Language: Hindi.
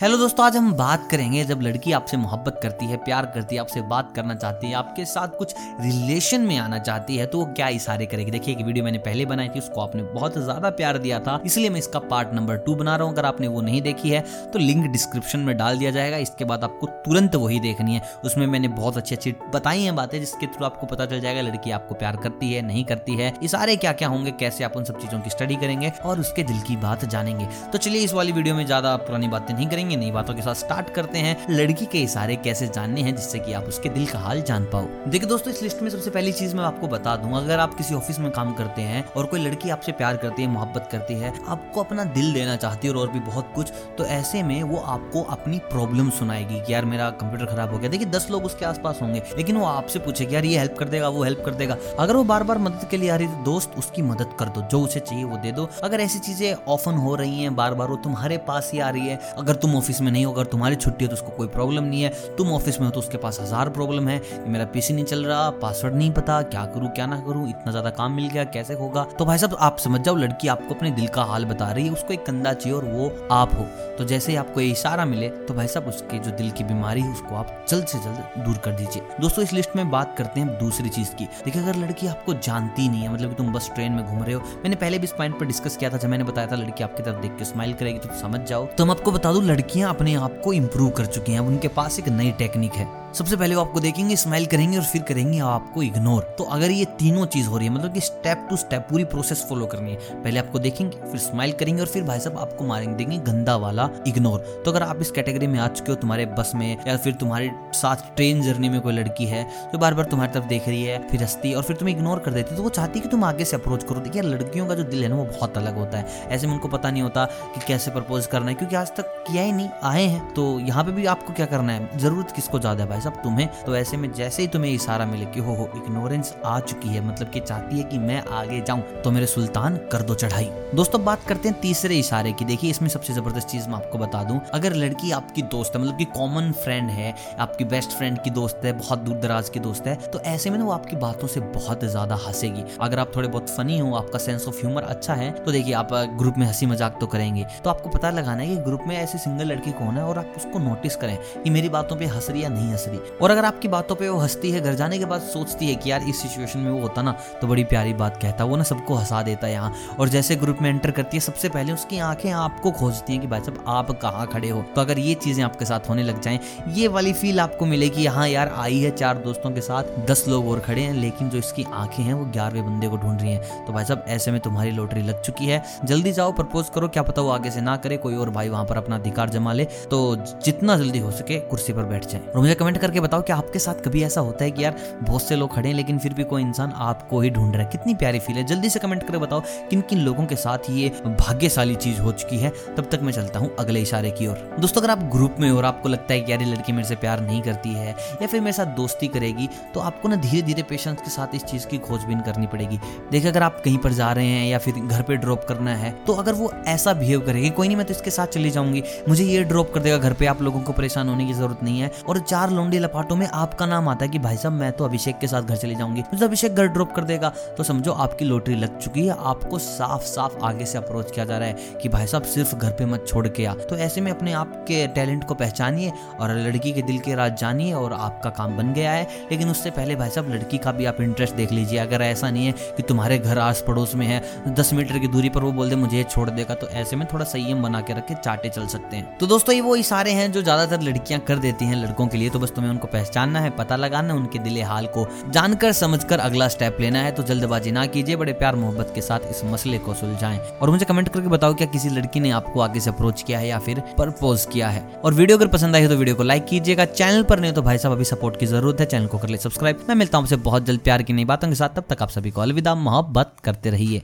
हेलो दोस्तों, आज हम बात करेंगे जब लड़की आपसे मोहब्बत करती है, प्यार करती है, आपसे बात करना चाहती है, आपके साथ कुछ रिलेशन में आना चाहती है तो वो क्या इशारे करेगी? देखिए, एक वीडियो मैंने पहले बनाई थी, उसको आपने बहुत ज़्यादा प्यार दिया था, इसलिए मैं इसका पार्ट नंबर टू बना रहा हूँ। अगर आपने वो नहीं देखी है तो लिंक डिस्क्रिप्शन में डाल दिया जाएगा। इसके बाद आपको तुरंत वही देखनी है। उसमें मैंने बहुत अच्छी अच्छी बताई हैं बातें, जिसके थ्रू आपको पता चल जाएगा लड़की आपको प्यार करती है, नहीं करती है। इशारे क्या क्या होंगे, कैसे आप उन सब चीज़ों की स्टडी करेंगे, और उसके दिल की बात जानेंगे। तो चलिए, इस वाली वीडियो में ज़्यादा पुरानी बातें नहीं करेंगे। नई बातों के साथ स्टार्ट करते हैं लड़की के इशारे कैसे जानने हैं जिससे कि आप उसके दिल का हाल जान पाओ। देखिए दोस्तों, इस लिस्ट में सबसे पहली चीज़ मैं आपको बता दूँ अगर आप किसी ऑफ़िस में काम करते हैं और कोई लड़की आपसे प्यार करती है, मोहब्बत करती है, आपको अपना दिल देना चाहती है और भी बहुत कुछ तो ऐसे में वो आपको अपनी प्रॉब्लम सुनाएगी कि यार मेरा कंप्यूटर खराब हो गया। देखिए, दस लोग उसके आसपास होंगे, लेकिन वो आपसे पूछेगी, यार, ये हेल्प कर देगा, वो हेल्प कर देगा। अगर वो बार बार मदद के लिए आ रही है दोस्त, उसकी मदद कर दो, जो उसे चाहिए वो दे दो। अगर ऐसी चीज़ें ऑफन हो रही हैं बार बार वो तुम्हारे पास ही आ रही है, अगर तुम ऑफ़िस में नहीं हो। अगर तुम्हारी छुट्टी है तो उसको कोई प्रॉब्लम नहीं है। तुम ऑफ़िस में हो तो उसके पास हज़ार प्रॉब्लम है। कि मेरा पीसी नहीं चल रहा पासवर्ड नहीं पता, क्या करूँ, क्या ना करूँ, इतना ज़्यादा काम मिल गया, कैसे होगा? तो भाई साहब, आप समझ जाओ, लड़की आपको अपने दिल का हाल बता रही है, उसको एक कंधा चाहिए और वो आप हो। तो जैसे ही आपको ये इशारा मिले तो भाई साहब, उसके जो दिल की बीमारी है, उसको आप जल्द से जल्द दूर कर दीजिए। दोस्तों, इस लिस्ट में बात करते हैं दूसरी चीज़ की। देखिए, अगर लड़की आपको जानती नहीं है मतलब तुम बस ट्रेन में घूम रहे हो, मैंने पहले भी इस पॉइंट पर डिस्कस किया था, जब मैंने बताया था लड़की आपकी तरफ़ देख के स्माइल करेगी तो समझ जाओ। तो हम आपको बता दू लड़कियाँ अपने आप को इम्प्रूव कर चुकी हैं। उनके पास एक नई टेक्निक है। सबसे पहले वो आपको देखेंगे स्माइल करेंगे और फिर करेंगे आपको इग्नोर तो अगर ये तीनों चीज़ हो रही है मतलब कि स्टेप टू स्टेप पूरी प्रोसेस फॉलो करनी है, पहले आपको देखेंगे, फिर स्माइल करेंगे और फिर भाई साहब आपको मारेंगे देंगे गंदा वाला इग्नोर तो अगर आप इस कैटेगरी में आ चुके हो, तुम्हारे बस में, या फिर तुम्हारे साथ ट्रेन जर्नी में कोई लड़की है, जो बार बार तुम्हारी तरफ़ देख रही है, फिर हंसती और फिर तुम्हें इग्नोर कर देती तो वो चाहती है कि तुम आगे से अप्रोच करो. देखिए, लड़कियों का जो दिल है ना, वो बहुत अलग होता है. ऐसे में उनको पता नहीं होता कि कैसे प्रपोज करना है, क्योंकि आज तक किया ही नहीं, आए हैं. तो यहाँ पे भी आपको क्या करना है? ज़रूरत किसको ज़्यादा है साहब, तुम्हें तो ऐसे में जैसे ही तुम्हें इशारा मिले कि हो हो इग्नोरेंस आ चुकी है मतलब कि चाहती है कि मैं आगे जाऊँ तो मेरे सुल्तान कर दो चढ़ाई। दोस्तों बात करते हैं तीसरे इशारे की। देखिए, इसमें सबसे ज़बरदस्त चीज़ मैं आपको बता दूँ, अगर लड़की आपकी दोस्त है मतलब कि कॉमन फ्रेंड है, आपकी बेस्ट फ्रेंड की दोस्त है, बहुत दूर दराज की दोस्त है तो ऐसे में ना वो आपकी बातों से बहुत ज़्यादा हंसेगी। अगर आप थोड़े बहुत फनी हो, आपका सेंस ऑफ़ ह्यूमर अच्छा है तो देखिए, आप ग्रुप में हँसी मज़ाक तो करेंगे। तो आपको पता लगाना है कि ग्रुप में ऐसी सिंगल लड़की कौन है और आप उसको नोटिस करें कि मेरी बातों पर हंस रही या नहीं हंस रही और अगर आपकी बातों पर वो हंसती है, घर जाने के बाद सोचती है कि यार इस सिचुएशन में वो होता ना तो बड़ी प्यारी बात कहता वो ना सबको हंसा देता है यहाँ। और जैसे ग्रुप में एंटर करती है, सबसे पहले उसकी आँखें आपको खोजती हैं कि भाई साहब आप कहाँ खड़े हो? तो अगर ये चीज़ें आपके साथ होने लग जाएँ, ये वाली फील आपको मिलेगी यहाँ यार, आई है चार दोस्तों के साथ, दस लोग और खड़े हैं, लेकिन जो इसकी आँखें हैं, वो ग्यारहवें बंदे को ढूंढ रही हैं। तो भाई साहब, ऐसे में तुम्हारी लॉटरी लग चुकी है। जल्दी जाओ प्रपोज करो, क्या पता वो आगे से ना करे, कोई और भाई वहाँ पर अपना अधिकार जमा ले। तो जितना जल्दी हो सके, कुर्सी पर बैठ जाए। और मुझे कमेंट करके बताओ कि आपके साथ कभी ऐसा होता है कि यार, बहुत से लोग खड़े हैं, लेकिन फिर भी कोई इंसान आपको ही ढूंढ रहा है। कितनी प्यारी फील है। जल्दी से कमेंट करके बताओ किन किन लोगों के साथ ये भाग्यशाली चीज़ हो चुकी है। तब तक मैं चलता हूँ अगले इशारे की ओर। दोस्तों, अगर आप ग्रुप में हो और आपको लगता है कि यार लड़की मेरे से प्यार नहीं करती है, या फिर मेरे साथ दोस्ती करेगी तो आपको ना धीरे धीरे पेशेंस के साथ इस चीज़ की खोजबीन करनी पड़ेगी। देखिए, अगर आप कहीं पर जा रहे हैं या फिर घर पे ड्रॉप करना है तो अगर वो ऐसा बिहेव करेगी, कोई नहीं, मैं तो इसके साथ चली जाऊँगी, मुझे ये ड्रॉप कर देगा, घर पे आप लोगों को परेशान होने की ज़रूरत नहीं है। और चार लोंडी लपाटों में आपका नाम आता है कि भाई साहब, मैं तो अभिषेक के साथ घर चली जाऊँगी। तो अभिषेक घर ड्रॉप कर देगा। तो समझो, आपकी लॉटरी लग चुकी है। आपको साफ़ साफ़ आगे से अप्रोच किया जा रहा है कि भाई साहब, सिर्फ़ घर पे मत छोड़ के आ। तो ऐसे में अपने आप के टैलेंट को पहचानिए और लड़की के दिल के राज जानिए और आपका काम बन गया है। लेकिन उससे पहले भाई साहब, लड़की का भी आप इंटरेस्ट देख लीजिए। अगर ऐसा नहीं है कि तुम्हारे घर आस पड़ोस में है, दस मीटर की दूरी पर वो बोल दे, मुझे छोड़ देगा। तो ऐसे में थोड़ा संयम बना के रखे चाटे चल सकते हैं। तो दोस्तों, ये वो इशारे हैं जो ज़्यादातर लड़कियाँ कर देती हैं लड़कों के लिए। तो बस तुम्हें उनको पहचानना है, पता लगाना है उनके दिले हाल को जानकर, समझकर अगला स्टेप लेना है। तो जल्दबाजी ना कीजिए, बड़े प्यार मोहब्बत के साथ इस मसले को सुलझाएँ। और मुझे कमेंट करके बताओ, क्या किसी लड़की ने आपको आगे से अप्रोच किया है या फिर प्रपोज किया है? और वीडियो अगर पसंद आई तो वीडियो को लाइक कीजिएगा। चैनल पर नहीं तो भाई साहब, अभी सपोर्ट की ज़रूरत है। चैनल को कर ले सब्सक्राइब मैं मिलता हूँ बहुत जल्द प्यार की नई बातों के साथ। तब तक आप सभी को अलविदा, मोहब्बत करते रहिए।